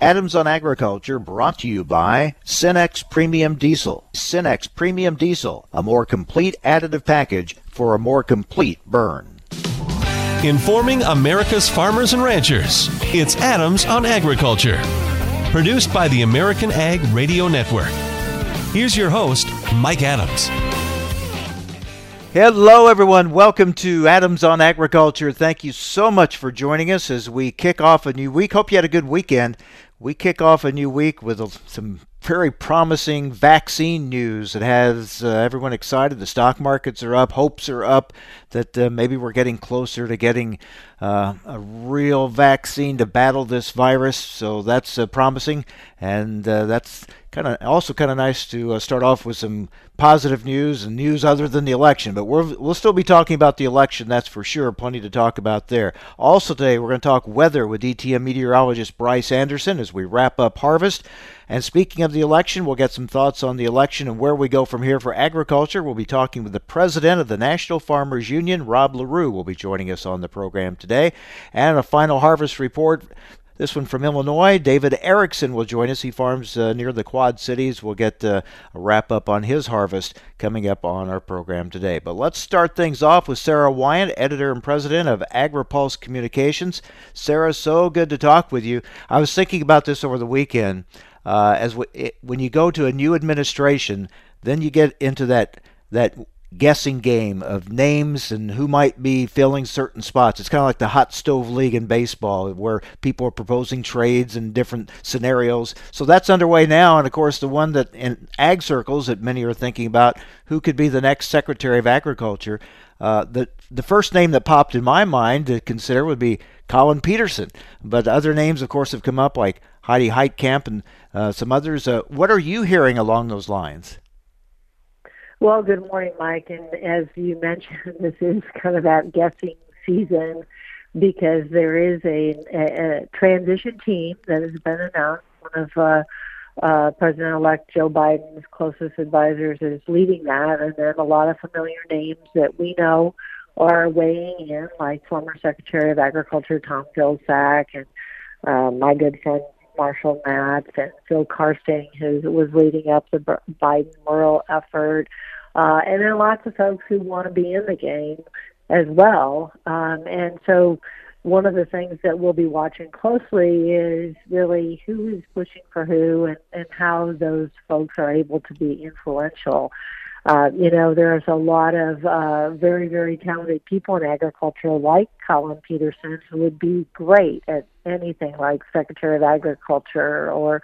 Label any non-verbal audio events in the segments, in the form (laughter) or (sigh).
Adams on Agriculture brought to you by Cenex Premium Diesel. Cenex Premium Diesel, a more complete additive package for a more complete burn. Informing America's farmers and ranchers. It's Adams on Agriculture. Produced by the American Ag Radio Network. Here's your host, Mike Adams. Hello, everyone. Welcome to Adams on Agriculture. Thank you so much for joining us as we kick off a new week. Hope you had a good weekend. We kick off a new week with some very promising vaccine news. that has uh, everyone excited. The stock markets are up. Hopes are up that uh, maybe we're getting closer to getting uh, a real vaccine to battle this virus. So that's uh, promising, and uh, that's kind of also kind of nice to uh, start off with some positive news and news other than the election. But we will still be talking about the election, that's for sure. Plenty to talk about there. Also today, we're going to talk weather with DTN meteorologist Bryce Anderson as we wrap up harvest. And speaking of the election, we'll get some thoughts on the election and where we go from here for agriculture. We'll be talking with the president of the National Farmers Union, Rob Larew, will be joining us on the program today. And a final harvest report this one from Illinois. David Erickson will join us. He farms uh, near the Quad Cities. We'll get uh, a wrap up on his harvest coming up on our program today. But let's start things off with Sarah Wyant, editor and president of AgriPulse Communications. Sarah, so good to talk with you. I was thinking about this over the weekend. Uh, as w- it, when you go to a new administration, then you get into that that guessing game of names and who might be filling certain spots. It's kind of like the hot stove league in baseball where people are proposing trades and different scenarios. So that's underway now. And of course, the one that in ag circles that many are thinking about who could be the next Secretary of Agriculture. Uh, the the first name that popped in my mind to consider would be Collin Peterson, but other names, of course, have come up like Heidi Heitkamp and uh, some others. Uh, what are you hearing along those lines? Well, good morning, Mike. And as you mentioned, (laughs) this is kind of that guessing season because there is a, a, a transition team that has been announced. One of uh, uh, President-elect Joe Biden's closest advisors is leading that, and then a lot of familiar names that we know are weighing in, like former Secretary of Agriculture Tom Vilsack and uh, my good friend Marshall Matz and Phil Karsting, who was leading up the Biden rural effort, uh, and then lots of folks who want to be in the game as well. Um, and so, one of the things that we'll be watching closely is really who is pushing for who and, and how those folks are able to be influential. Uh, you know, there's a lot of uh, very, very talented people in agriculture, like Collin Peterson, who would be great at anything like Secretary of Agriculture or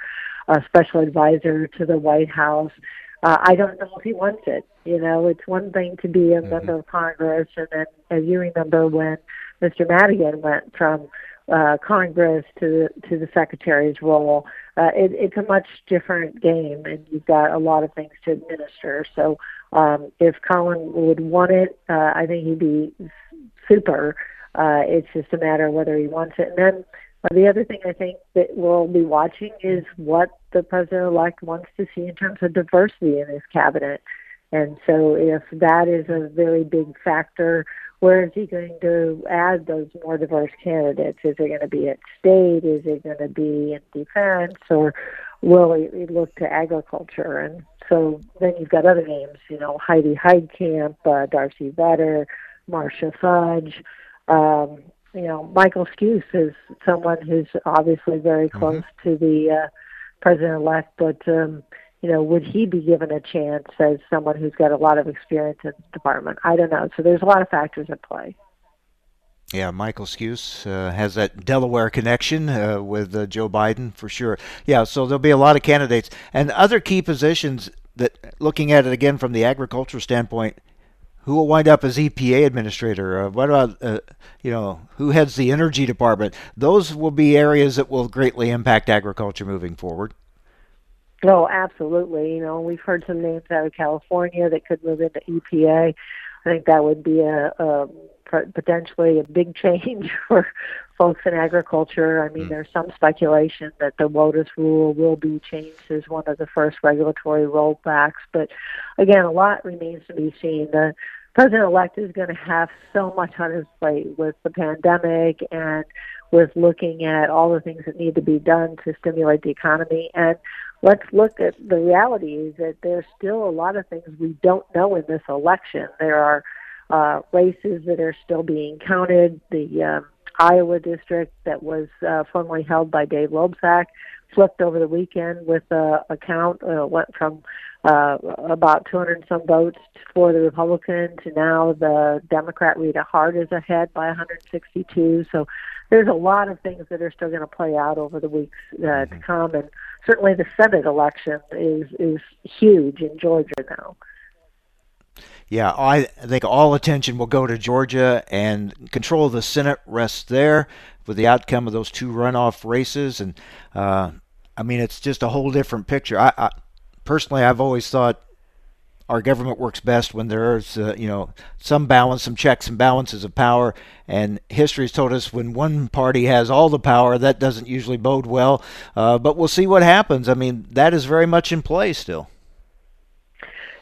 a special advisor to the White House. Uh, I don't know if he wants it. You know, it's one thing to be a mm-hmm. member of Congress, and then, as you remember, when Mr. Madigan went from uh, Congress to the, to the secretary's role, uh, it, it's a much different game, and you've got a lot of things to administer. So, um, if Collin would want it, uh, I think he'd be super. Uh, it's just a matter of whether he wants it. And then uh, the other thing I think that we'll be watching is what the president-elect wants to see in terms of diversity in his cabinet. And so, if that is a very big factor, where is he going to add those more diverse candidates? Is it going to be at state? Is it going to be in defense? Or will he look to agriculture? And so then you've got other names, you know, Heidi Heitkamp, uh, Darcy Vetter, Marcia Fudge. Um, you know, Michael Scuse is someone who's obviously very mm-hmm. close mm-hmm. to the uh, president-elect, but um, you know, would he be given a chance as someone who's got a lot of experience in the department? I don't know. So there's a lot of factors at play. Yeah, Michael Scuse uh, has that Delaware connection uh, with uh, Joe Biden for sure. Yeah, so there'll be a lot of candidates and other key positions that, looking at it again from the agriculture standpoint, who will wind up as EPA administrator? Uh, what about uh, you know who heads the energy department? Those will be areas that will greatly impact agriculture moving forward. Oh, absolutely. You know, we've heard some names out of California that could move into EPA. I think that would be a, a potentially a big (laughs) change for folks in agriculture. I mean, mm. there's some speculation that the WOTUS rule will be changed as one of the first regulatory rollbacks. But again, a lot remains to be seen. The president elect is going to have so much on his plate with the pandemic and with looking at all the things that need to be done to stimulate the economy. And let's look at the reality is that there's still a lot of things we don't know in this election. There are uh, races that are still being counted. The um, Iowa district that was uh, formerly held by Dave Loebsack flipped over the weekend with a, a count uh, went from uh, about 200 some votes for the Republican to now the Democrat Rita Hart is ahead by 162. So there's a lot of things that are still going to play out over the weeks uh, mm-hmm. to come, and certainly the Senate election is is huge in Georgia now. Yeah, I think all attention will go to Georgia, and control of the Senate rests there with the outcome of those two runoff races. And uh, I mean, it's just a whole different picture. I, I personally, I've always thought our government works best when there's uh, you know some balance, some checks and balances of power. And history has told us when one party has all the power, that doesn't usually bode well. Uh, but we'll see what happens. I mean, that is very much in play still.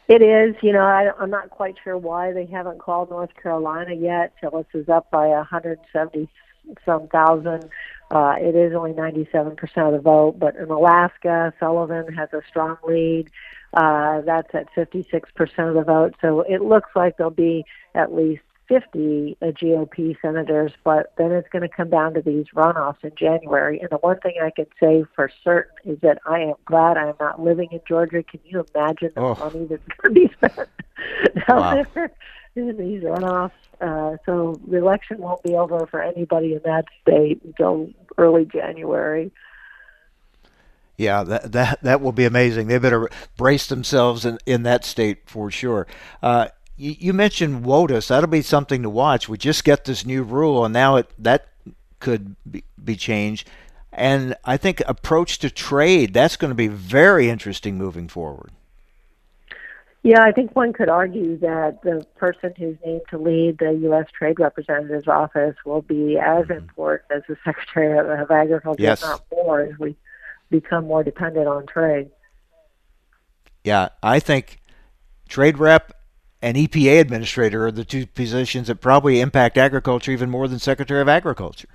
It is. You know, I, I'm not quite sure why they haven't called North Carolina yet. Tillis is up by 170 some thousand. Uh, it is only 97% of the vote, but in Alaska, Sullivan has a strong lead. Uh, that's at 56% of the vote. So it looks like there'll be at least 50 uh, GOP senators, but then it's going to come down to these runoffs in January. And the one thing I can say for certain is that I am glad I am not living in Georgia. Can you imagine the oh. money that's going to be (laughs) spent down wow. there in these runoffs? Uh, so the election won't be over for anybody in that state until early January. Yeah, that that that will be amazing. They better brace themselves in, in that state for sure. Uh, you, you, mentioned WOTUS. That'll be something to watch. We just get this new rule, and now it that could be, be changed. And I think approach to trade that's going to be very interesting moving forward. Yeah, I think one could argue that the person who's named to lead the U.S. Trade Representative's office will be as mm-hmm. important as the (laughs) Secretary of Agriculture, yes. if not more, as we become more dependent on trade. Yeah, I think trade rep and EPA administrator are the two positions that probably impact agriculture even more than Secretary of Agriculture.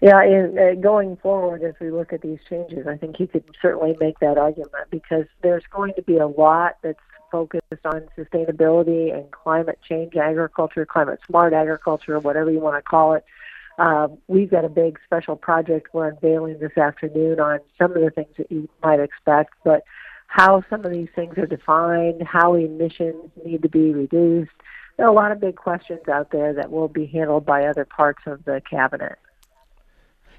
Yeah, and uh, going forward, as we look at these changes, I think you could certainly make that argument because there's going to be a lot that's focused on sustainability and climate change agriculture, climate smart agriculture, whatever you want to call it. Um, we've got a big special project we're unveiling this afternoon on some of the things that you might expect, but how some of these things are defined, how emissions need to be reduced. There are a lot of big questions out there that will be handled by other parts of the cabinet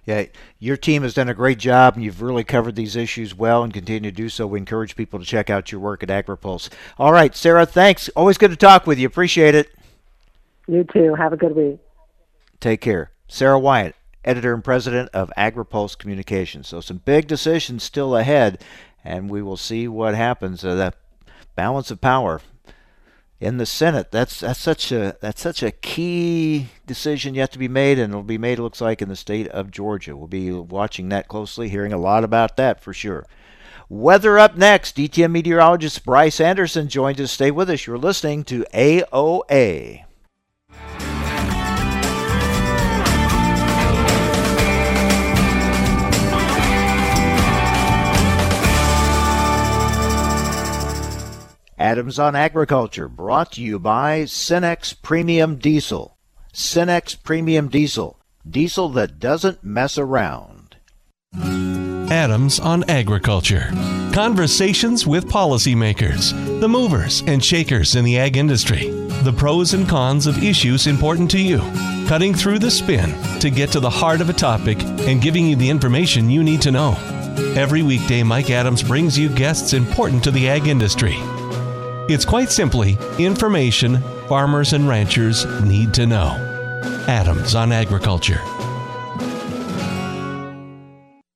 yeah, your team has done a great job, and you've really covered these issues well, and continue to do so. We encourage people to check out your work at AgriPulse. All right, Sarah, thanks. Always good to talk with you. Appreciate it. You too. Have a good week. Take care, Sarah Wyant, editor and president of AgriPulse Communications. So some big decisions still ahead, and we will see what happens. Uh, that balance of power in the Senate. That's that's such a that's such a key decision yet to be made, and it'll be made. It looks like in the state of Georgia. We'll be watching that closely, hearing a lot about that for sure. Weather up next. DTN meteorologist Bryce Anderson joins us. Stay with us. You're listening to AOA. Adams on Agriculture, brought to you by Cenex Premium Diesel. Cenex Premium Diesel, diesel that doesn't mess around. Adams on Agriculture. Conversations with policymakers, the movers and shakers in the ag industry, the pros and cons of issues important to you, cutting through the spin to get to the heart of a topic and giving you the information you need to know. Every weekday, Mike Adams brings you guests important to the ag industry it's quite simply information farmers and ranchers need to know. Adams on Agriculture.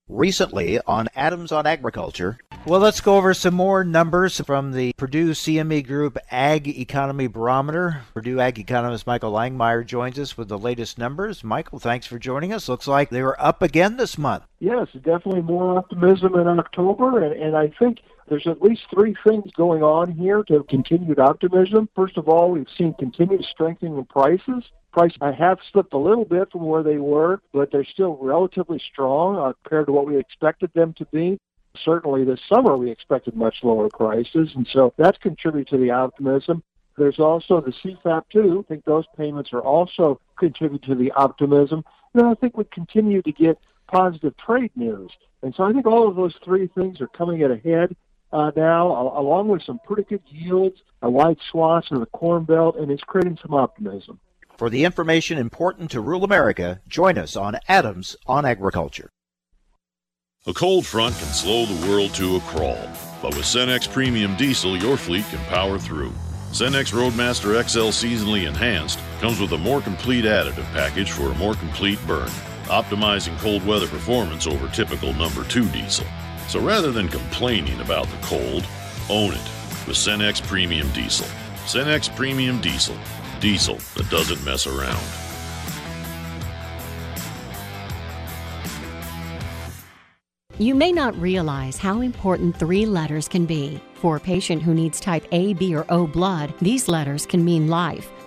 Recently on Adams on Agriculture, well, let's go over some more numbers from the Purdue CME Group Ag Economy Barometer. Purdue Ag economist Michael Langemeier joins us with the latest numbers. Michael, thanks for joining us. Looks like they were up again this month. Yes, definitely more optimism in October, and, and I think there's at least three things going on here to continued optimism. First of all, we've seen continued strengthening in prices. Prices have slipped a little bit from where they were, but they're still relatively strong uh, compared to what we expected them to be. Certainly this summer we expected much lower prices, and so that's contributed to the optimism. There's also the CFAP too. I think those payments are also contributing to the optimism. And I think we continue to get positive trade news. And so I think all of those three things are coming at a head uh, now, along with some pretty good yields, a wide swaths of the Corn Belt, and it's creating some optimism. For the information important to rural America, join us on Adams on Agriculture. A cold front can slow the world to a crawl, but with Cenex Premium Diesel, your fleet can power through. Cenex Roadmaster XL Seasonally Enhanced comes with a more complete additive package for a more complete burn, optimizing cold weather performance over typical number 2 diesel. So rather than complaining about the cold, own it with Cenex Premium Diesel. Cenex Premium Diesel. Diesel that doesn't mess around. You may not realize how important three letters can be. For a patient who needs type A, B, or O blood, these letters can mean life,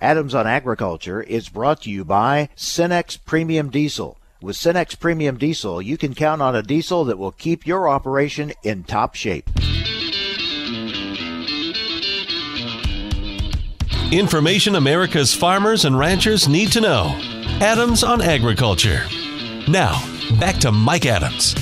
Adams on Agriculture is brought to you by Cenex Premium Diesel. With Cenex Premium Diesel, you can count on a diesel that will keep your operation in top shape. Information America's farmers and ranchers need to know. Adams on Agriculture. Now, back to Mike Adams.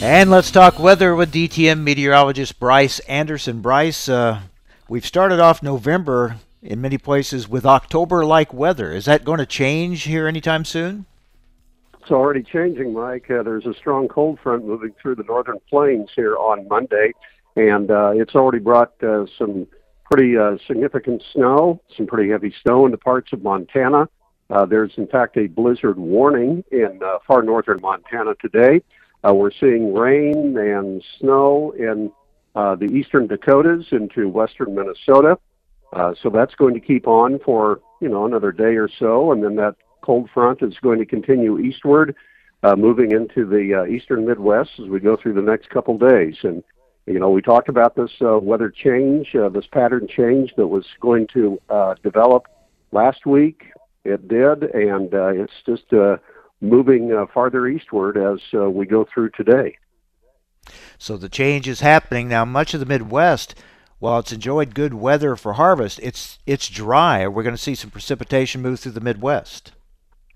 And let's talk weather with DTN meteorologist Bryce Anderson. Bryce, uh, we've started off November in many places with October like weather. Is that going to change here anytime soon? It's already changing, Mike. Uh, there's a strong cold front moving through the northern plains here on Monday, and uh, it's already brought uh, some pretty uh, significant snow, some pretty heavy snow into parts of Montana. Uh, there's, in fact, a blizzard warning in uh, far northern Montana today. Uh, we're seeing rain and snow in uh, the eastern Dakotas into western Minnesota. Uh, so that's going to keep on for you know another day or so, and then that cold front is going to continue eastward, uh, moving into the uh, eastern Midwest as we go through the next couple days. And you know, we talked about this uh, weather change, uh, this pattern change that was going to uh, develop last week. It did, and uh, it's just uh, moving uh, farther eastward as uh, we go through today. So the change is happening now. Much of the Midwest, while it's enjoyed good weather for harvest, it's it's dry. We're going to see some precipitation move through the Midwest.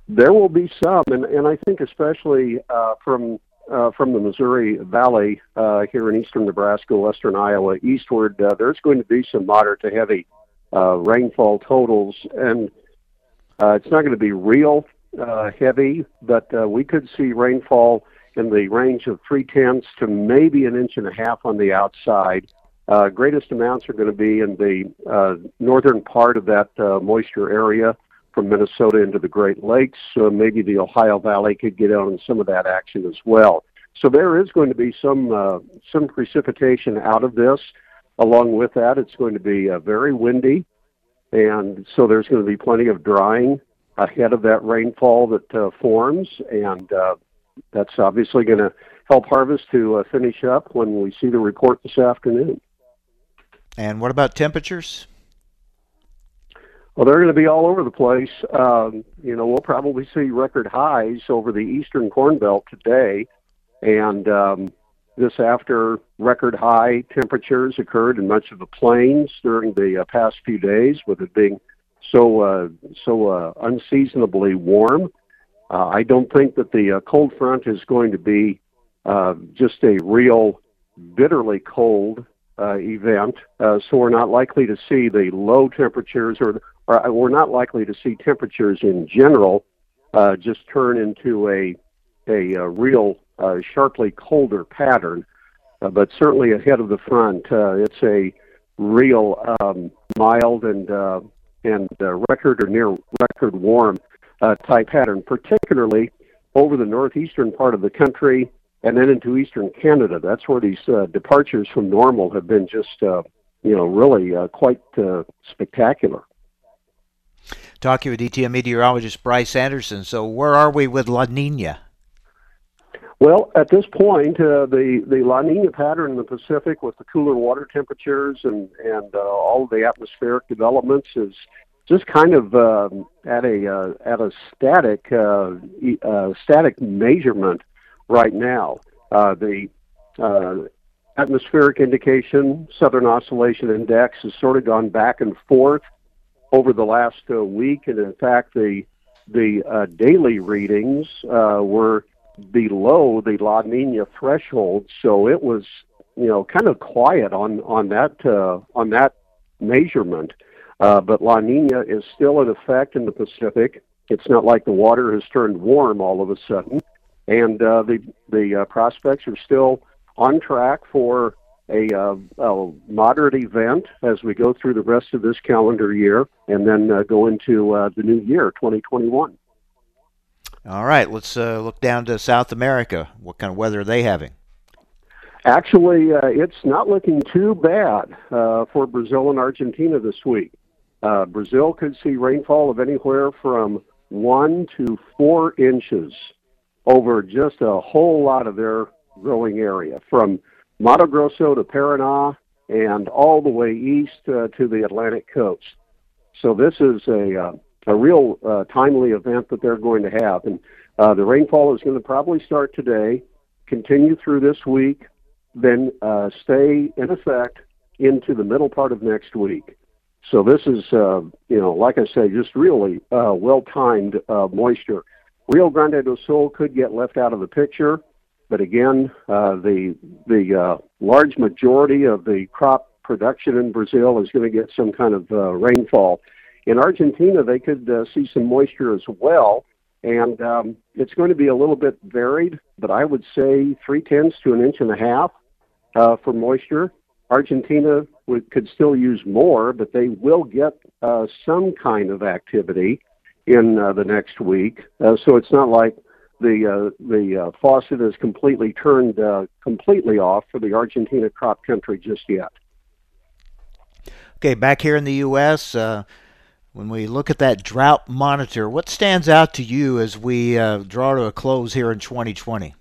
There will be some, and, and I think especially uh, from uh, from the Missouri Valley uh, here in eastern Nebraska, western Iowa, eastward, uh, there's going to be some moderate to heavy uh, rainfall totals, and uh, it's not going to be real heavy, but we could see rainfall in the range of three tenths to maybe an inch and a half on the outside. Uh, greatest amounts are going to be in the uh, northern part of that uh, moisture area from Minnesota into the Great Lakes. So maybe the Ohio Valley could get on some of that action as well. So there is going to be some uh, some precipitation out of this. Along with that, it's going to be uh, very windy, and so there's going to be plenty of drying ahead of that rainfall that uh, forms, and uh, that's obviously going to help harvest to uh, finish up when we see the report this afternoon. And what about temperatures? Well, they're going to be all over the place. Um, you know, we'll probably see record highs over the eastern Corn Belt today, and um, this after record high temperatures occurred in much of the plains during the uh, past few days, with it being so uh, so uh, unseasonably warm. Uh, I don't think that the uh, cold front is going to be uh, just a real bitterly cold uh, event. Uh, so we're not likely to see the low temperatures, or, or we're not likely to see temperatures in general uh, just turn into a a, a real uh, sharply colder pattern. Uh, but certainly ahead of the front, uh, it's a real um, mild and uh, and uh, record or near record warm uh, type pattern, particularly over the northeastern part of the country and then into eastern Canada. That's where these uh, departures from normal have been just, uh, you know, really uh, quite uh, spectacular. Talking with DTN meteorologist Bryce Anderson. So, where are we with La Nina? Well, at this point, uh, the the La Nina pattern in the Pacific, with the cooler water temperatures and and uh, all of the atmospheric developments, is just kind of um, at a uh, at a static uh, uh, static measurement right now. Uh, the uh, atmospheric indication, Southern Oscillation Index, has sort of gone back and forth over the last uh, week, and in fact, the the uh, daily readings uh, were below the La Nina threshold, so it was you know kind of quiet on on that uh, on that measurement. Uh, but La Nina is still in effect in the Pacific. It's not like the water has turned warm all of a sudden and uh, the the uh, prospects are still on track for a, uh, a, moderate event as we go through the rest of this calendar year, and then uh, go into uh, the new year, 2021. All right, let's uh, look down to South America. What kind of weather are they having? Actually, it's not looking too bad for Brazil and Argentina this week. Brazil could see rainfall of anywhere from one to four inches over just a whole lot of their growing area, from Mato Grosso to Paraná and all the way east uh, to the Atlantic coast. So this is a uh, a real uh, timely event that they're going to have, and uh, the rainfall is going to probably start today, continue through this week, then uh, stay in effect into the middle part of next week. So this is, uh, you know, like I say, just really well timed moisture. Rio Grande do Sul could get left out of the picture, but again, uh, the the uh, large majority of the crop production in Brazil is going to get some kind of uh, rainfall. In Argentina, they could uh, see some moisture as well, and um, it's going to be a little bit varied, but I would say three tenths to an inch and a half uh, for moisture. Argentina would, could still use more, but they will get uh, some kind of activity in uh, the next week. Uh, so it's not like the uh, the uh, faucet is completely turned uh, completely off for the Argentina crop country just yet. Okay, back here in the U.S., uh, when we look at that drought monitor, what stands out to you as we uh, draw to a close here in 2020?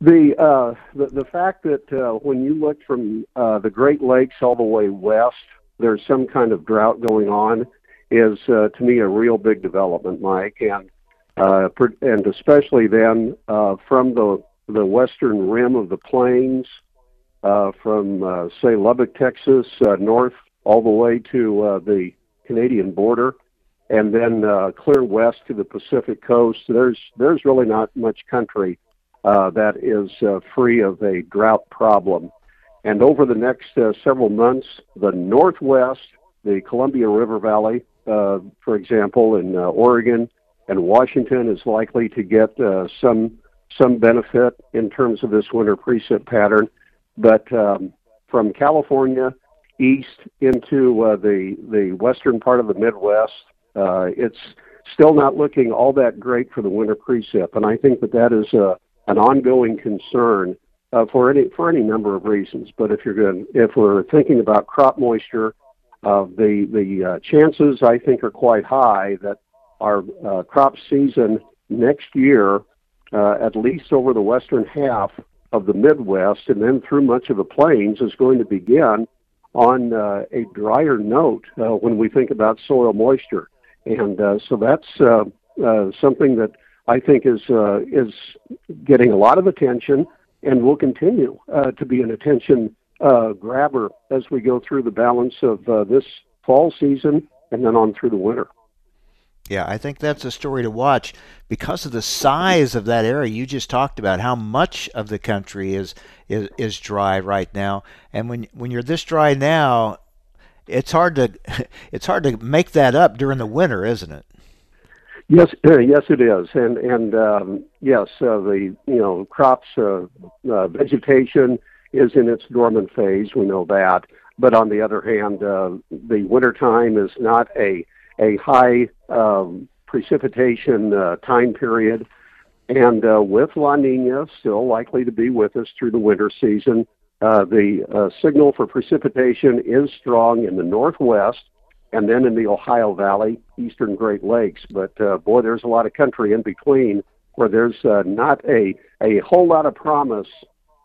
The, uh, the the fact that uh, when you look from uh, the Great Lakes all the way west, there's some kind of drought going on is uh, to me a real big development, Mike, and uh, and especially then uh, from the the western rim of the plains, uh, from uh, say Lubbock, Texas, uh, north all the way to uh, the Canadian border, and then uh, clear west to the Pacific coast. There's there's really not much country uh, that is uh, free of a drought problem. And over the next uh, several months, the Northwest, the Columbia River Valley, uh, for example, in uh, Oregon and Washington is likely to get uh, some some benefit in terms of this winter precip pattern, but um, from California east into uh, the the western part of the Midwest, uh, it's still not looking all that great for the winter precip, and I think that that is a, an ongoing concern uh, for any for any number of reasons. But if you're going, if we're thinking about crop moisture uh, the the uh, chances I think are quite high that our uh, crop season next year, uh, at least over the western half of the Midwest and then through much of the plains, is going to begin on uh, a drier note uh, when we think about soil moisture, and so that's something that I think is is getting a lot of attention and will continue to be an attention uh, grabber as we go through the balance of uh, this fall season and then on through the winter. Yeah, I think that's a story to watch because of the size of that area you just talked about. How much of the country is is, is dry right now, and when when you're this dry now, it's hard to (laughs) it's hard to make that up during the winter, isn't it? Yes, (clears throat) yes, it is, and and um, yes, uh, the you know crops uh, uh, vegetation is in its dormant phase. We know that, but on the other hand, uh, the wintertime is not a a high um, precipitation uh, time period. And uh, with La Nina still likely to be with us through the winter season, uh, the uh, signal for precipitation is strong in the northwest and then in the Ohio Valley, eastern Great Lakes. But uh, boy, there's a lot of country in between where there's uh, not a, a whole lot of promise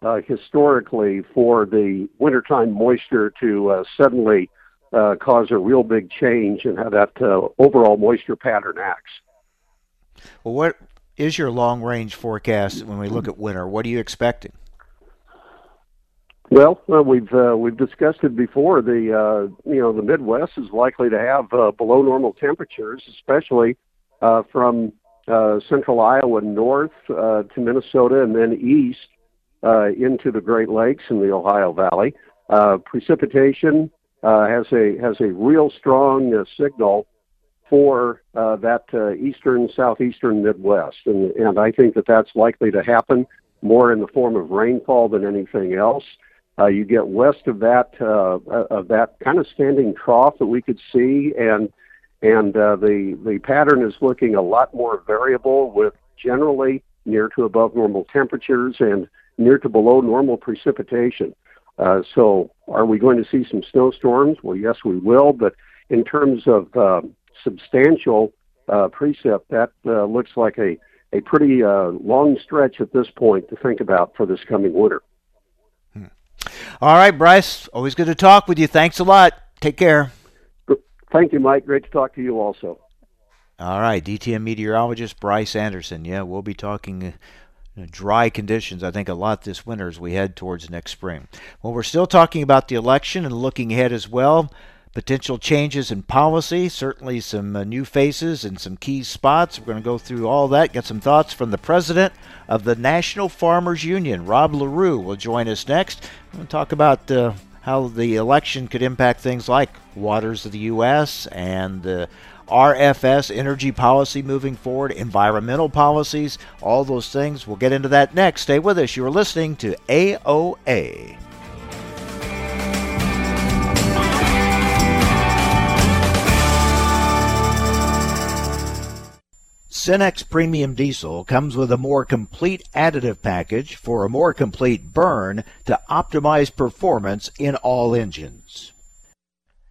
uh, historically for the wintertime moisture to uh, suddenly uh, cause a real big change in how that uh, overall moisture pattern acts. Well, what is your long range forecast when we look at winter? What are you expecting? Well, uh, we've uh, we've discussed it before. The uh, you know the Midwest is likely to have uh, below normal temperatures, especially uh, from uh, central Iowa north uh, to Minnesota and then east into the Great Lakes and the Ohio Valley. Uh, precipitation uh, has a has a real strong uh, signal for uh, that uh, eastern southeastern Midwest, and and I think that that's likely to happen more in the form of rainfall than anything else. Uh, you get west of that uh, of that kind of standing trough that we could see, and and uh, the the pattern is looking a lot more variable with generally near to above normal temperatures and near to below normal precipitation. Uh, so, are we going to see some snowstorms? Well, yes, we will. But in terms of uh, substantial uh, precip, that uh, looks like a a pretty uh, long stretch at this point to think about for this coming winter. Hmm. All right, Bryce. Always good to talk with you. Thanks a lot. Take care. Thank you, Mike. Great to talk to you also. All right, DTN meteorologist Bryce Anderson. Yeah, we'll be talking dry conditions, I think, a lot this winter as we head towards next spring. Well, we're still talking about the election and looking ahead as well. Potential changes in policy, certainly some uh, new faces and some key spots. We're going to go through all that, get some thoughts from the president of the National Farmers Union, Rob Larew, will join us next. We'll talk about uh, how the election could impact things like waters of the U.S. and uh, RFS energy policy moving forward, environmental policies, all those things. We'll get into that next. Stay with us. You're listening to AOA. Cenex Premium Diesel comes with a more complete additive package for a more complete burn to optimize performance in all engines.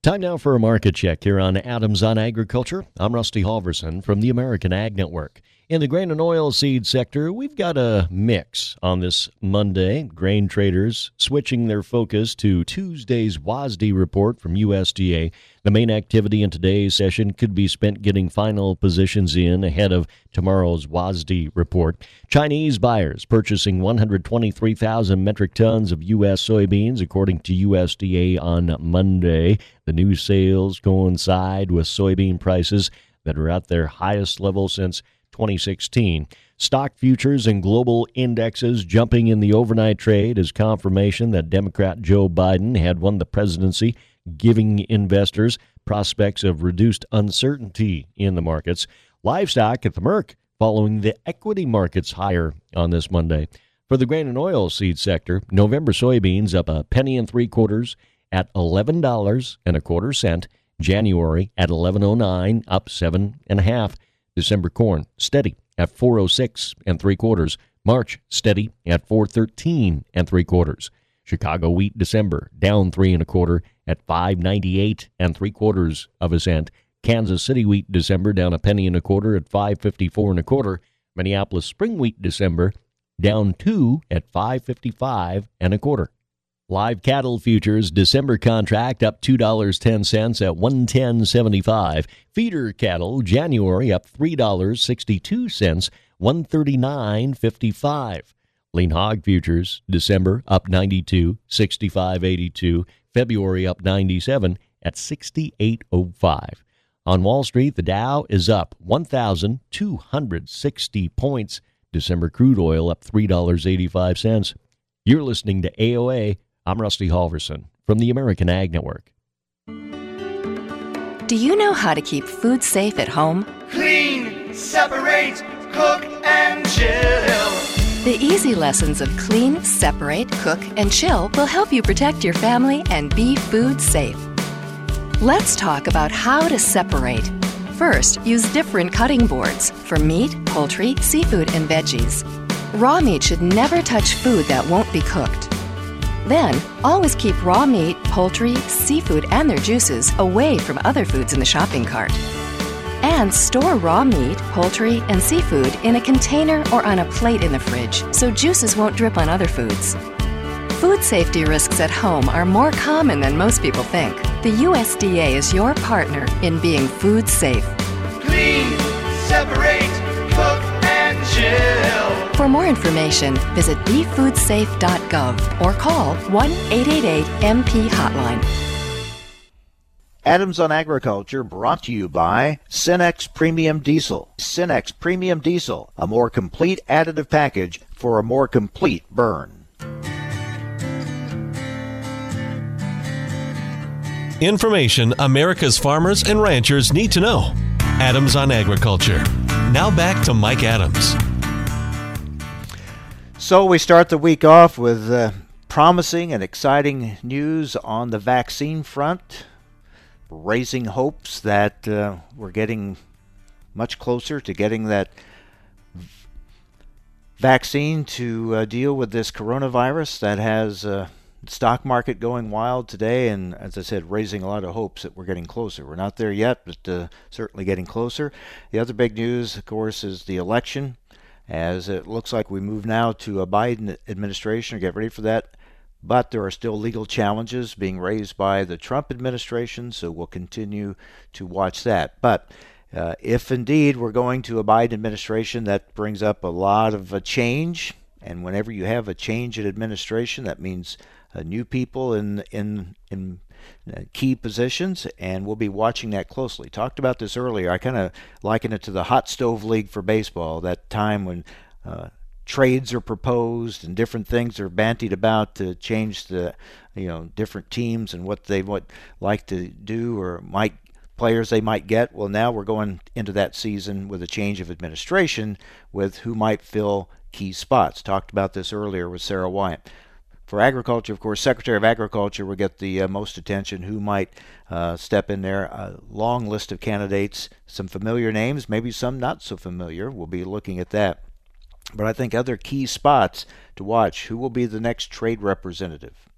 Time now for a market check here on Adams on Agriculture. I'm Rusty Halverson from the American Ag Network. In the grain and oil seed sector, we've got a mix on this Monday. Grain traders switching their focus to Tuesday's WASDE report from USDA. The main activity in today's session could be spent getting final positions in ahead of tomorrow's WASDE report. Chinese buyers purchasing 123,000 metric tons of U.S. soybeans, according to USDA on Monday. The new sales coincide with soybean prices that are at their highest level since 2016. Stock futures and global indexes jumping in the overnight trade as confirmation that Democrat Joe Biden had won the presidency giving investors prospects of reduced uncertainty in the markets. Livestock at the Merc following the equity markets higher on this Monday. For the grain and oil seed sector, November soybeans up a penny and three quarters at eleven dollars and a quarter cent. January at eleven oh nine, up seven and a half. December corn steady at four oh six and three quarters. March steady at four thirteen and three quarters. Chicago wheat December down three and a quarter at five ninety eight and three quarters of a cent. Kansas City wheat December down a penny and a quarter at five fifty four and a quarter. Minneapolis spring wheat December down two at 555 and a quarter. Live cattle futures December contract up $2.10 at 110.75. Feeder cattle January up $3.62, 139.55. Lean hog futures December up 92, 65.82. February up 97 at 68.05. On Wall Street, the Dow is up 1,260 points. December crude oil up $3.85. You're listening to AOA. I'm Rusty Halverson from the American Ag Network. Do you know how to keep food safe at home? Clean, separate, cook, and chill. The easy lessons of clean, separate, cook, and chill will help you protect your family and be food safe. Let's talk about how to separate First, use different cutting boards for meat, poultry, seafood, and veggies. Raw meat should never touch food that won't be cooked. Then, always keep raw meat, poultry, seafood, and their juices away from other foods in the shopping cart. And store raw meat, poultry, and seafood in a container or on a plate in the fridge so juices won't drip on other foods. Food safety risks at home are more common than most people think. The USDA is your partner in being food safe. Clean, separate, cook, and chill. For more information, visit befoodsafe.gov or call 1 888 MP Hotline. Adams on Agriculture brought to you by Cenex Premium Diesel. Cenex Premium Diesel, a more complete additive package for a more complete burn. Information America's farmers and ranchers need to know. Adams on Agriculture. Now back to Mike Adams. So we start the week off with uh, promising and exciting news on the vaccine front, raising hopes that uh, we're getting much closer to getting that vaccine to uh, deal with this coronavirus that has uh, stock market going wild today, and as I said, raising a lot of hopes that we're getting closer. We're not there yet, but uh, certainly getting closer. The other big news, of course, is the election, as it looks like we move now to a Biden administration or get ready for that. But there are still legal challenges being raised by the Trump administration, so we'll continue to watch that. But uh, if indeed we're going to a Biden administration, that brings up a lot of a change. And whenever you have a change in administration, that means uh, new people in in in key positions, and we'll be watching that closely. Talked about this earlier. I kind of liken it to the hot stove league for baseball. That time when uh, trades are proposed and different things are bantied about to change the you know different teams and what they would like to do or might players they might get. Well, now we're going into that season with a change of administration with who might fill key spots. Talked about this earlier with Sarah Wyant for agriculture, of course, Secretary of Agriculture will get the uh, most attention. Who might uh, step in there? A long list of candidates, some familiar names, maybe some not so familiar. We'll be looking at that. But I think other key spots to watch who will be the next trade representative?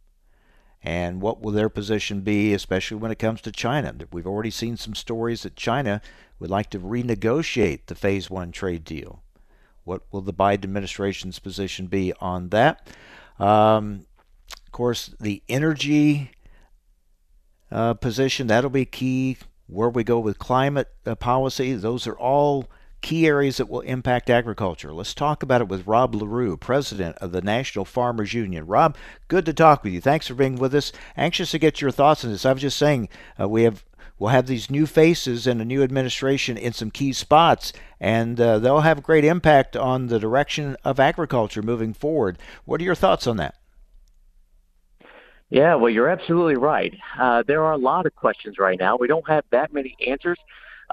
And what will their position be, especially when it comes to China? We've already seen some stories that China would like to renegotiate the Phase 1 trade deal. What will the Biden administration's position be on that? Um, of course, the energy uh, position that'll be key. Where we go with climate uh, policy, those are all key areas that will impact agriculture. Let's talk about it with Rob Larew, president of the National Farmers Union. Rob, good to talk with you. Thanks for being with us. Anxious to get your thoughts on this. I was just saying uh, we have we'll have these new faces and a new administration in some key spots, and uh, they'll have great impact on the direction of agriculture moving forward. What are your thoughts on that? Yeah, well, you're absolutely right. Uh, there are a lot of questions right now. We don't have that many answers,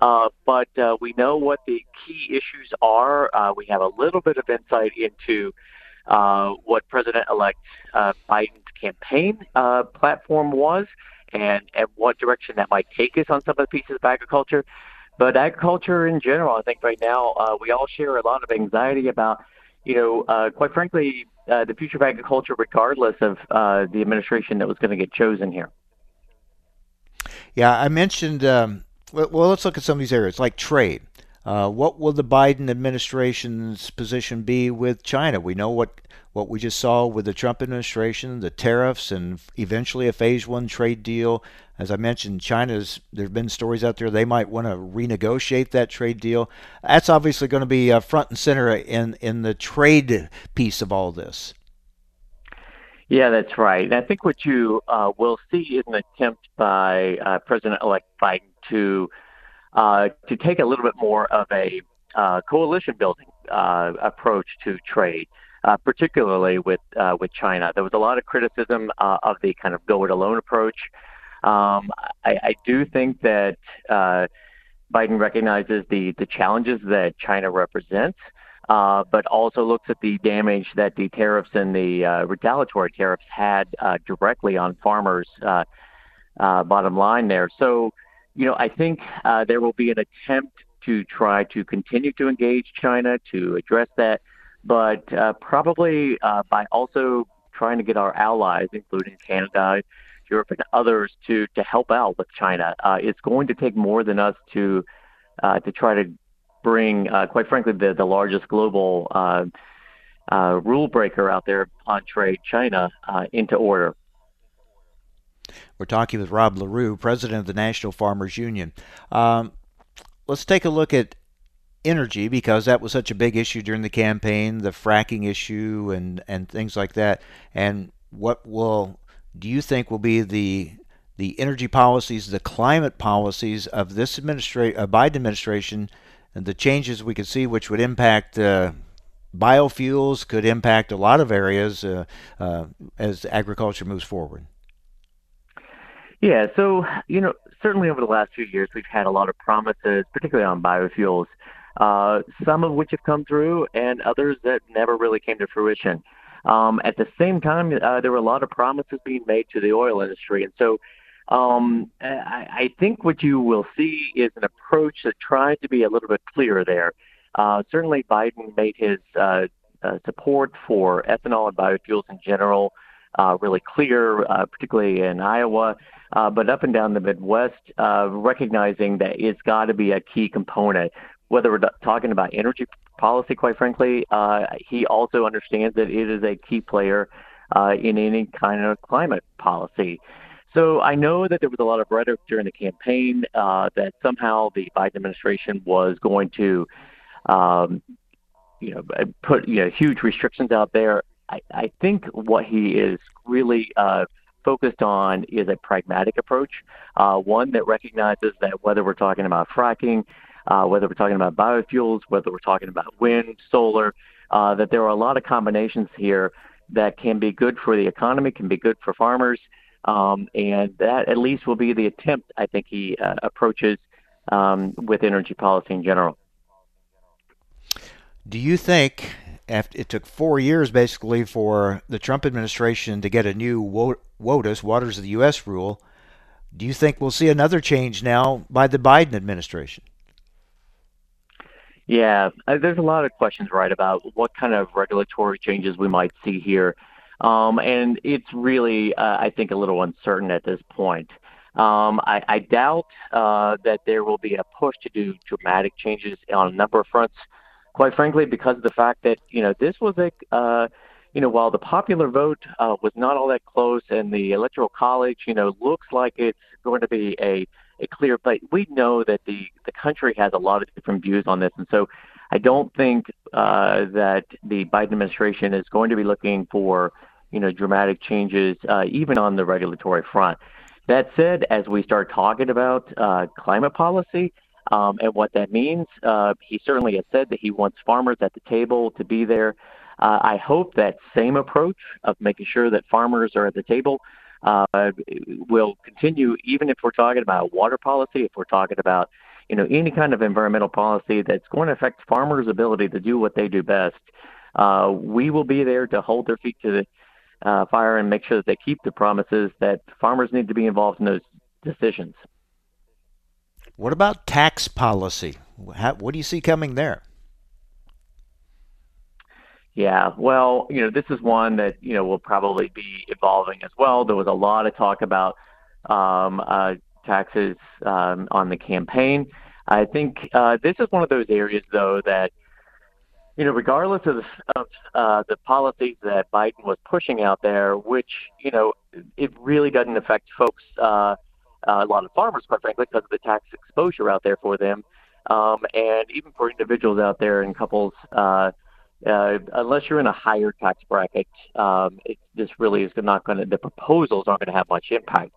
uh, but uh, we know what the key issues are. Uh, we have a little bit of insight into uh, what President-elect uh, Biden's campaign uh, platform was and, and what direction that might take us on some of the pieces of agriculture. But agriculture in general, I think right now uh, we all share a lot of anxiety about – you know, uh, quite frankly, uh, the future of agriculture, regardless of uh, the administration that was going to get chosen here. Yeah, I mentioned. Um, well, well, let's look at some of these areas like trade. Uh, what will the Biden administration's position be with China? We know what what we just saw with the Trump administration, the tariffs, and eventually a phase one trade deal. As I mentioned, China's there have been stories out there they might want to renegotiate that trade deal. That's obviously going to be uh, front and center in in the trade piece of all this. Yeah, that's right. And I think what you uh, will see is an attempt by uh, President-elect Biden to uh, to take a little bit more of a uh, coalition building uh, approach to trade. Uh, particularly with uh, with China, there was a lot of criticism of the kind of go it alone approach. Um, I, I do think that Biden recognizes the the challenges that China represents, uh, but also looks at the damage that the tariffs and the uh, retaliatory tariffs had uh, directly on farmers. Bottom line there. So you know, I think uh, there will be an attempt to try to continue to engage China to address that, but uh, probably uh, by also trying to get our allies, including Canada, Europe, and others, to to help out with China. Uh, it's going to take more than us to uh, to try to bring, uh, quite frankly, the the largest global rule breaker out there on trade, China, into order. We're talking with Rob Larew, president of the National Farmers Union. Um, let's take a look at energy because that was such a big issue during the campaign, the fracking issue and, and things like that. And what will do you think will be the the energy policies, the climate policies of this administration, uh, Biden administration, and the changes we could see, which would impact uh, biofuels, could impact a lot of areas uh, uh as agriculture moves forward. Yeah, so, you know, certainly over the last few years, we've had a lot of promises, particularly on biofuels, uh, some of which have come through and others that never really came to fruition. Um, at the same time, uh, there were a lot of promises being made to the oil industry. And so um, I, I think what you will see is an approach that tries to be a little bit clearer there. Uh, certainly, Biden made his uh, uh, support for ethanol and biofuels in general uh, really clear, uh, particularly in Iowa, uh, but up and down the Midwest, uh, recognizing that it's got to be a key component. Whether we're talking about energy policy, quite frankly, uh, he also understands that it is a key player uh, in any kind of climate policy. So I know that there was a lot of rhetoric during the campaign uh, that somehow the Biden administration was going to, um, you know, put you know huge restrictions out there. I, I think what he is really uh, focused on is a pragmatic approach, uh, one that recognizes that whether we're talking about fracking, uh, whether we're talking about biofuels, whether we're talking about wind, solar, uh, that there are a lot of combinations here that can be good for the economy, can be good for farmers, um, and that at least will be the attempt I think he uh, approaches um, with energy policy in general. Do you think after it took four years basically for the Trump administration to get a new WOTUS, Waters of the U.S. rule. Do you think we'll see another change now by the Biden administration? Yeah, uh, there's a lot of questions, right, about what kind of regulatory changes we might see here. Um, and it's really, uh, I think, a little uncertain at this point. Um, I, I doubt uh, that there will be a push to do dramatic changes on a number of fronts quite frankly, because of the fact that you know this was a uh, you know while the popular vote uh, was not all that close, and the electoral college you know looks like it's going to be a a clear fight. We know that the the country has a lot of different views on this, and so I don't think uh, that the Biden administration is going to be looking for you know dramatic changes, uh, even on the regulatory front. That said, as we start talking about uh, climate policy, um, and what that means. Uh, he certainly has said that he wants farmers at the table to be there. Uh, I hope that same approach of making sure that farmers are at the table uh, will continue, even if we're talking about water policy, if we're talking about you know any kind of environmental policy that's going to affect farmers' ability to do what they do best. Uh, we will be there to hold their feet to the uh, fire and make sure that they keep the promises that farmers need to be involved in those decisions. What about tax policy? How, what do you see coming there? Yeah, well, you know, this is one that you know will probably be evolving as well. There was a lot of talk about um, uh, taxes um, on the campaign. I think uh, this is one of those areas, though, that you know, regardless of, of uh, the policies that Biden was pushing out there, which you know, it really doesn't affect folks, uh, a lot of farmers, quite frankly, because of the tax exposure out there for them, um, and even for individuals out there and couples. Uh, uh, unless you're in a higher tax bracket, um, it, this really is not going to. The proposals aren't going to have much impact.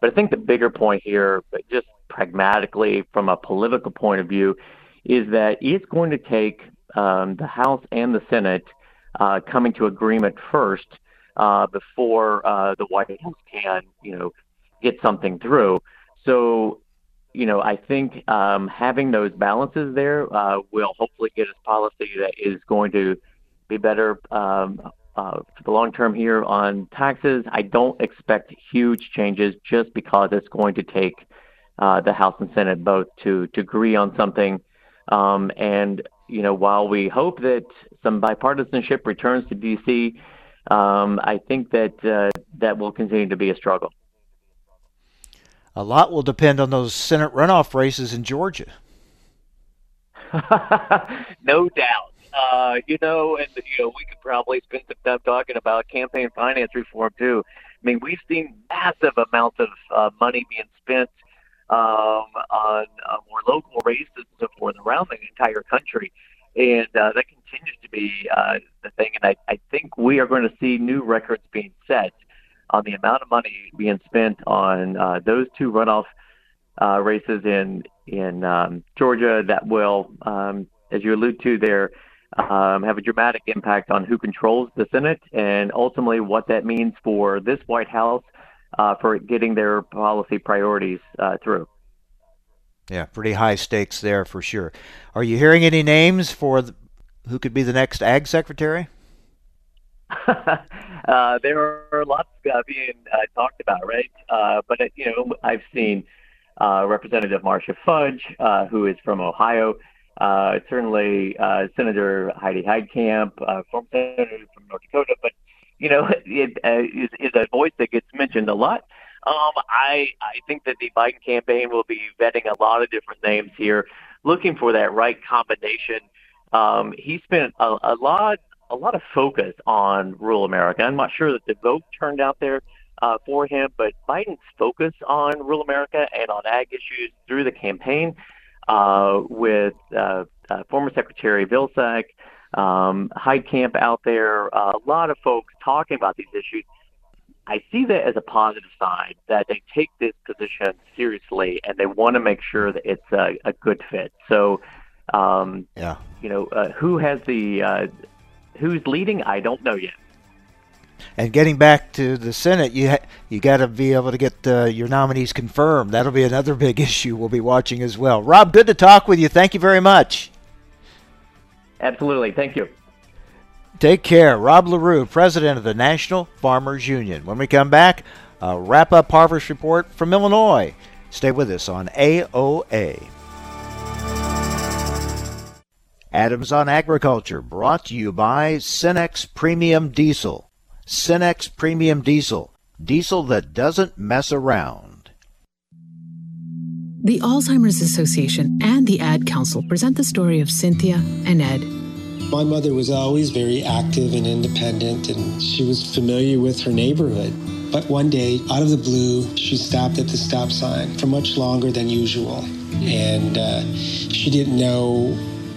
But I think the bigger point here, just pragmatically from a political point of view, is that it's going to take um, the House and the Senate uh, coming to agreement first uh, before uh, the White House can, you know, get something through. So, you know, I think um, having those balances there uh, will hopefully get us policy that is going to be better um, uh, for the long term here on taxes. I don't expect huge changes just because it's going to take uh, the House and Senate both to to agree on something. Um, and you know, while we hope that some bipartisanship returns to D.C., um, I think that uh, that will continue to be a struggle. A lot will depend on those Senate runoff races in Georgia. (laughs) no doubt. Uh, you know, and you know, we could probably spend some time talking about campaign finance reform too. I mean, we've seen massive amounts of uh, money being spent um, on uh, more local races and so forth around the entire country, and uh, that continues to be uh, the thing. And I, I think we are going to see new records being set on the amount of money being spent on uh, those two runoff uh, races in in um, Georgia that will, um, as you allude to there, um, have a dramatic impact on who controls the Senate and ultimately what that means for this White House uh, for getting their policy priorities uh, through. Yeah, pretty high stakes there for sure. Are you hearing any names for the, who could be the next Ag Secretary? (laughs) uh, there are lots uh, being uh, talked about, right? Uh, but you know, I've seen Representative Marcia Fudge, who is from Ohio, uh, certainly uh, Senator Heidi Heitkamp, uh, former senator from North Dakota, but you know, (laughs) it uh, is, is a voice that gets mentioned a lot. Um, I I think that the Biden campaign will be vetting a lot of different names here, looking for that right combination. Um, he spent a, a lot a lot of focus on rural America. I'm not sure that the vote turned out there uh, for him, but Biden's focus on rural America and on ag issues through the campaign uh, with uh, uh, former Secretary Vilsack, um, Heitkamp out there, uh, a lot of folks talking about these issues. I see that as a positive sign that they take this position seriously and they want to make sure that it's a, a good fit. So, um, yeah, you know, uh, who has the uh, who's leading? I don't know yet. And getting back to the Senate, you ha- you got to be able to get uh, your nominees confirmed. That'll be another (laughs) big issue we'll be watching as well. Rob, good to talk with you. Thank you very much. Absolutely. Thank you. Take care. Rob Larew, President of the National Farmers Union. When we come back, a wrap up harvest report from Illinois. Stay with us on AOA. Adams on Agriculture, brought to you by Cenex Premium Diesel. Cenex Premium Diesel, diesel that doesn't mess around. The Alzheimer's Association and the Ad Council present the story of Cynthia and Ed. My mother was always very active and independent, and she was familiar with her neighborhood. But one day, out of the blue, she stopped at the stop sign for much longer than usual. And uh, she didn't know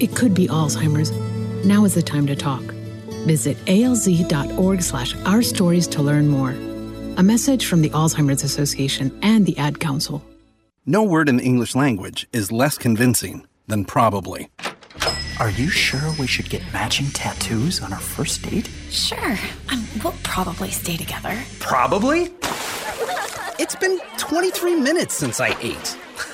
it could be Alzheimer's. Now is the time to talk. Visit alz.org slash our stories to learn more. A message from the Alzheimer's Association and the Ad Council. No word in the English language is less convincing than probably. Are you sure we should get matching tattoos on our first date? Sure. Um, we'll probably stay together. Probably? It's been 23 minutes since I ate.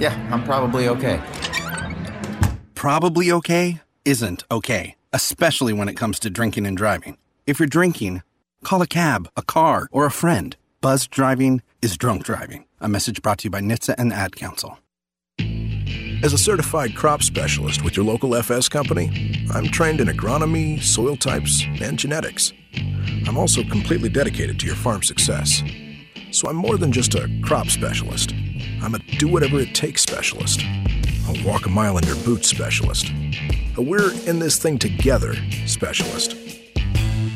Yeah, I'm probably okay. Probably okay isn't okay, especially when it comes to drinking and driving. If you're drinking, call a cab, a car, or a friend. Buzz driving is drunk driving. A message brought to you by NHTSA and the Ad Council. As a certified crop specialist with your local FS company, I'm trained in agronomy, soil types, and genetics. I'm also completely dedicated to your farm success. So I'm more than just a crop specialist. I'm a do whatever it takes specialist. A walk a mile in your boots specialist. A we're in this thing together specialist.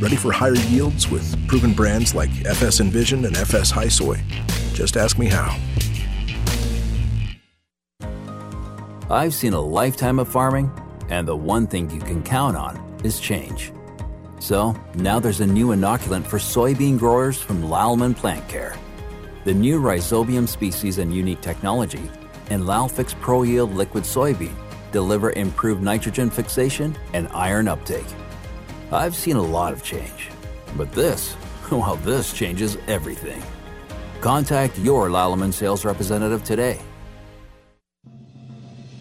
Ready for higher yields with proven brands like FS Envision and FS HiSoy? Just ask me how. I've seen a lifetime of farming, and the one thing you can count on is change. So now there's a new inoculant for soybean growers from Lallemand Plant Care. The new Rhizobium species and unique technology and Lalfix Pro Yield liquid soybean deliver improved nitrogen fixation and iron uptake. I've seen a lot of change, but this, (laughs) well, this changes everything. Contact your Lallemand sales representative today.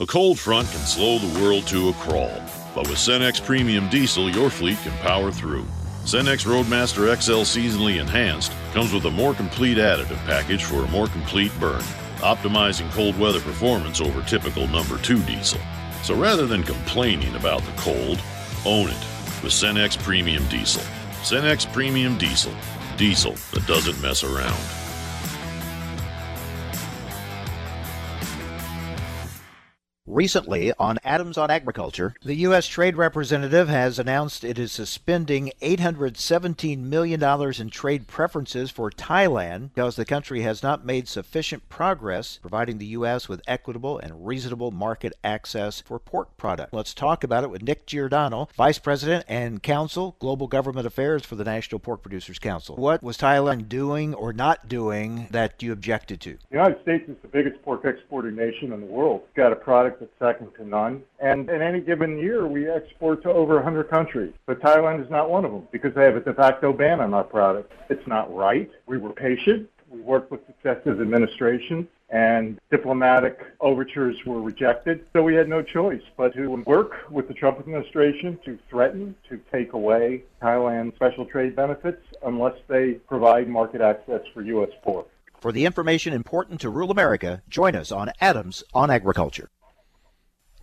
A cold front can slow the world to a crawl, but with Cenex Premium Diesel, your fleet can power through. Cenex Roadmaster XL Seasonally Enhanced comes with a more complete additive package for a more complete burn, optimizing cold weather performance over typical number 2 diesel. So rather than complaining about the cold, own it with Cenex Premium Diesel. Cenex Premium Diesel. Diesel that doesn't mess around. Recently, on Adams on Agriculture, the U.S. Trade Representative has announced it is suspending $817 million in trade preferences for Thailand because the country has not made sufficient progress providing the U.S. with equitable and reasonable market access for pork products. Let's talk about it with Nick Giordano, Vice President and Counsel, Global Government Affairs for the National Pork Producers Council. What was Thailand doing or not doing that you objected to? The United States is the biggest pork exporting nation in the world. It's got a product that's second to none. And in any given year, we export to over 100 countries. But Thailand is not one of them because they have a de facto ban on our product. It's not right. We were patient. We worked with successive administrations and diplomatic overtures were rejected. So we had no choice but to work with the Trump administration to threaten to take away Thailand's special trade benefits unless they provide market access for U.S. pork. For the information important to rural America, join us on Adams on Agriculture.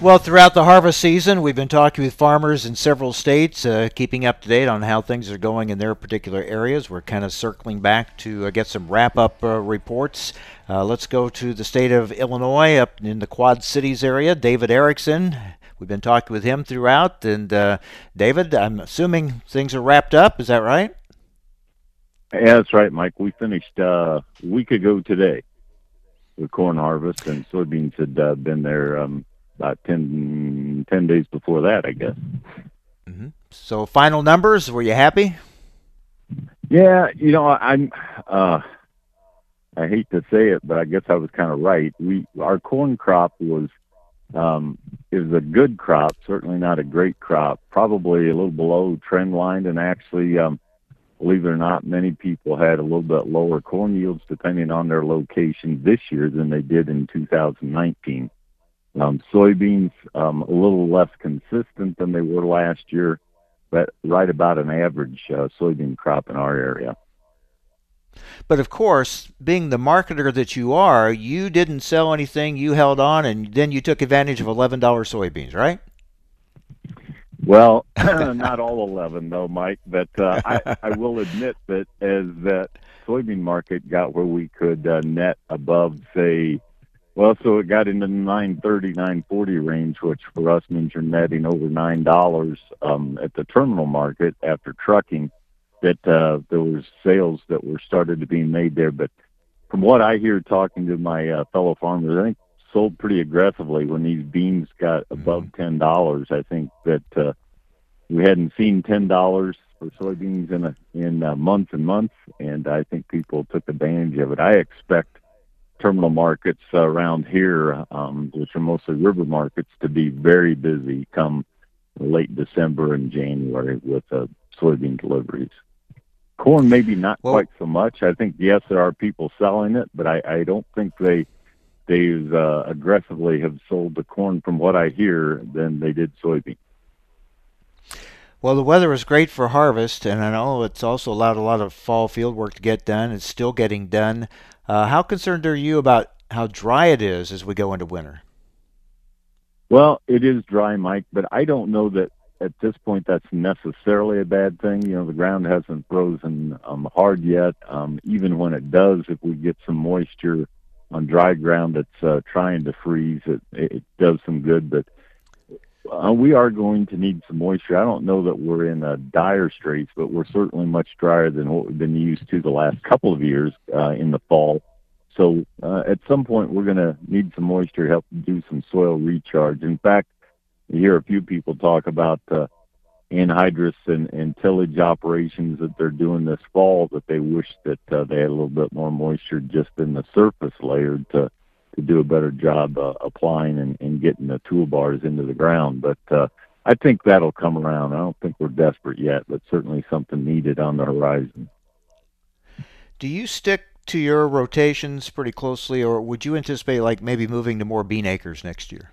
Well, throughout the harvest season, we've been talking with farmers in several states, uh, keeping up to date on how things are going in their particular areas. We're kind of circling back to uh, get some wrap up uh, reports. Uh, let's go to the state of Illinois, up in the Quad Cities area. David Erickson we've been talking with him throughout. And uh, David, I'm assuming things are wrapped up. Is that right? Yeah, that's right, Mike. We finished uh, a week ago today with corn harvest, and soybeans had been there um, about 10, 10 days before that, I guess. Mm-hmm. So, final numbers, were you happy? Yeah, you know, I'm. Uh, I hate to say it, but I guess I was kind of right. We our corn crop was um, it was a good crop, certainly not a great crop, probably a little below trend line, and actually, um, believe it or not, many people had a little bit lower corn yields depending on their location this year than they did in 2019. Um, soybeans um, a little less consistent than they were last year, but right about an average uh, soybean crop in our area. But of course, being the marketer that you are, you didn't sell anything, you held on, and then you took advantage of $11 soybeans, right? Well, (laughs) not all 11 though, Mike, but uh, I, I will admit that as that soybean market got where we could uh, net above, say, well, so it got into the 930, 940 range, which for us means you're netting over $9 um, at the terminal market after trucking that uh, there was sales that were started to be made there. But from what I hear talking to my uh, fellow farmers, I think sold pretty aggressively when these beans got above Mm-hmm. ten dollars. I think that uh, we hadn't seen ten dollars for soybeans in a, in uh, months and months, and I think people took advantage of it. I expect terminal markets around here, um, which are mostly river markets, to be very busy come late December and January with uh, soybean deliveries. Corn, maybe not quite so much. I think yes, there are people selling it, but I, I don't think they they uh, aggressively have sold the corn from what I hear than they did soybean. Well, the weather was great for harvest, and I know it's also allowed a lot of fall field work to get done. It's still getting done. Uh, how concerned are you about how dry it is as we go into winter? Well, it is dry, Mike, but I don't know that at this point that's necessarily a bad thing. You know, the ground hasn't frozen um, hard yet. Um, even when it does, if we get some moisture on dry ground that's uh, trying to freeze, it, it does some good. But uh, we are going to need some moisture. I don't know that we're in uh, dire straits, but we're certainly much drier than what we've been used to the last couple of years uh, in the fall. So uh, at some point, we're going to need some moisture to help do some soil recharge. In fact, you hear a few people talk about uh, anhydrous and, and tillage operations that they're doing this fall that they wish that uh, they had a little bit more moisture just in the surface layer to to do a better job uh, applying and, and getting the toolbars into the ground. But uh, I think that'll come around. I don't think we're desperate yet, but certainly something needed on the horizon. Do you stick to your rotations pretty closely, or would you anticipate like maybe moving to more bean acres next year?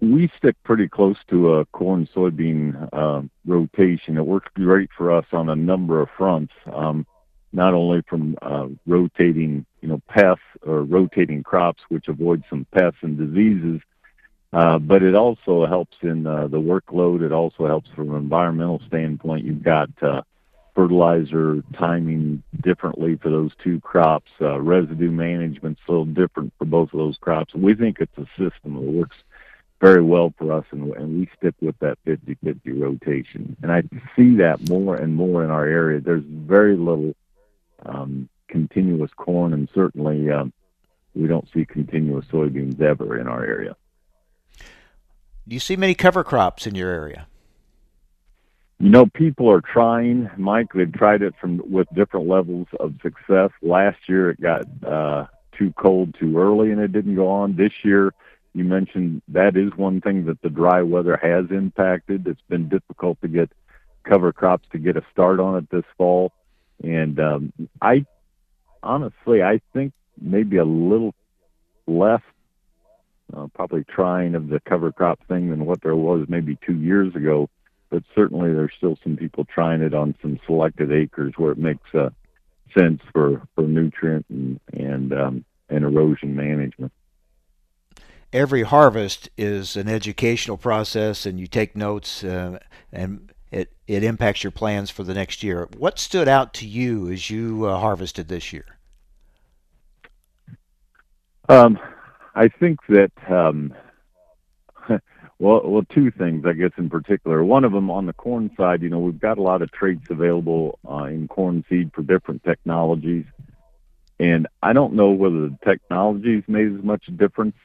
we stick pretty close to a corn soybean uh, rotation. It works great for us on a number of fronts, um, not only from uh, rotating, you know, pests or rotating crops, which avoid some pests and diseases, uh, but it also helps in uh, the workload. It also helps from an environmental standpoint. You've got uh, fertilizer timing differently for those two crops. Uh, residue management's a little different for both of those crops. We think it's a system that works very well for us, and, and we stick with that 50-50 rotation. And I see that more and more in our area. There's very little um, continuous corn, and certainly um, we don't see continuous soybeans ever in our area. Do you see many cover crops in your area? You know, people are trying, Mike. They've tried it from with different levels of success. Last year, it got uh, too cold too early, and it didn't go on. This year, you mentioned that is one thing that the dry weather has impacted. It's been difficult to get cover crops to get a start on it this fall, and um, I honestly, I think maybe a little less uh, probably trying of the cover crop thing than what there was maybe two years ago. But certainly, there's still some people trying it on some selected acres where it makes uh, sense for for nutrient and and um, and erosion management. Every harvest is an educational process, and you take notes, uh, and it it impacts your plans for the next year. What stood out to you as you uh, harvested this year? Um, I think that um, (laughs) Well, well, two things, I guess, in particular. One of them on the corn side, you know, we've got a lot of traits available uh, in corn seed for different technologies. And I don't know whether the technologies made as much difference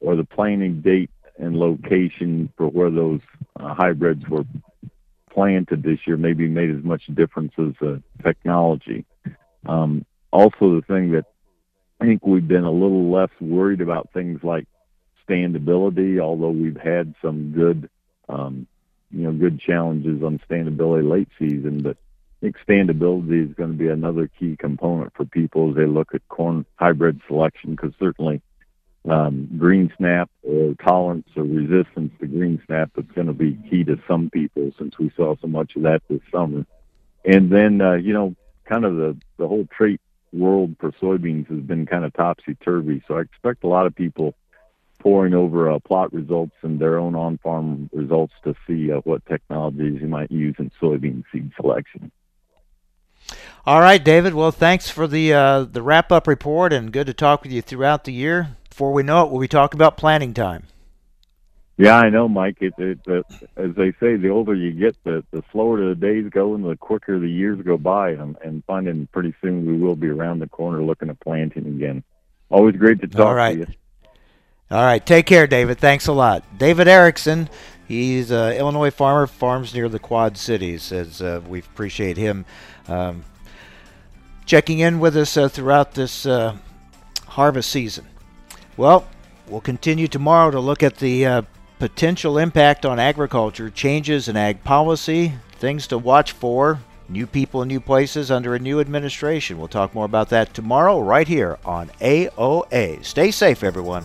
or the planting date and location for where those uh, hybrids were planted this year maybe made as much difference as the technology. Um, also, the thing that I think we've been a little less worried about things like standability, although we've had some good, um, you know, good challenges on standability late season. But I think standability is going to be another key component for people as they look at corn hybrid selection, because certainly um, green snap or tolerance or resistance to green snap is going to be key to some people since we saw so much of that this summer. And then, uh, you know, kind of the, the whole trait world for soybeans has been kind of topsy turvy. So I expect a lot of people poring over uh, plot results and their own on farm results to see uh, what technologies you might use in soybean seed selection. All right, David. Well, thanks for the uh, the wrap up report, and good to talk with you throughout the year. Before we know it, we'll be talking about planting time. Yeah, I know, Mike. It, it, it, as they say, the older you get, the the slower the days go, and the quicker the years go by. And, and finding pretty soon we will be around the corner looking at planting again. Always great to talk All right. to you. All right, take care, David. Thanks a lot. David Erickson, he's an Illinois farmer, farms near the Quad Cities. As uh, we appreciate him um, checking in with us uh, throughout this uh, harvest season. Well, we'll continue tomorrow to look at the uh, potential impact on agriculture, changes in ag policy, things to watch for, new people in new places under a new administration. We'll talk more about that tomorrow, right here on AOA. Stay safe, everyone.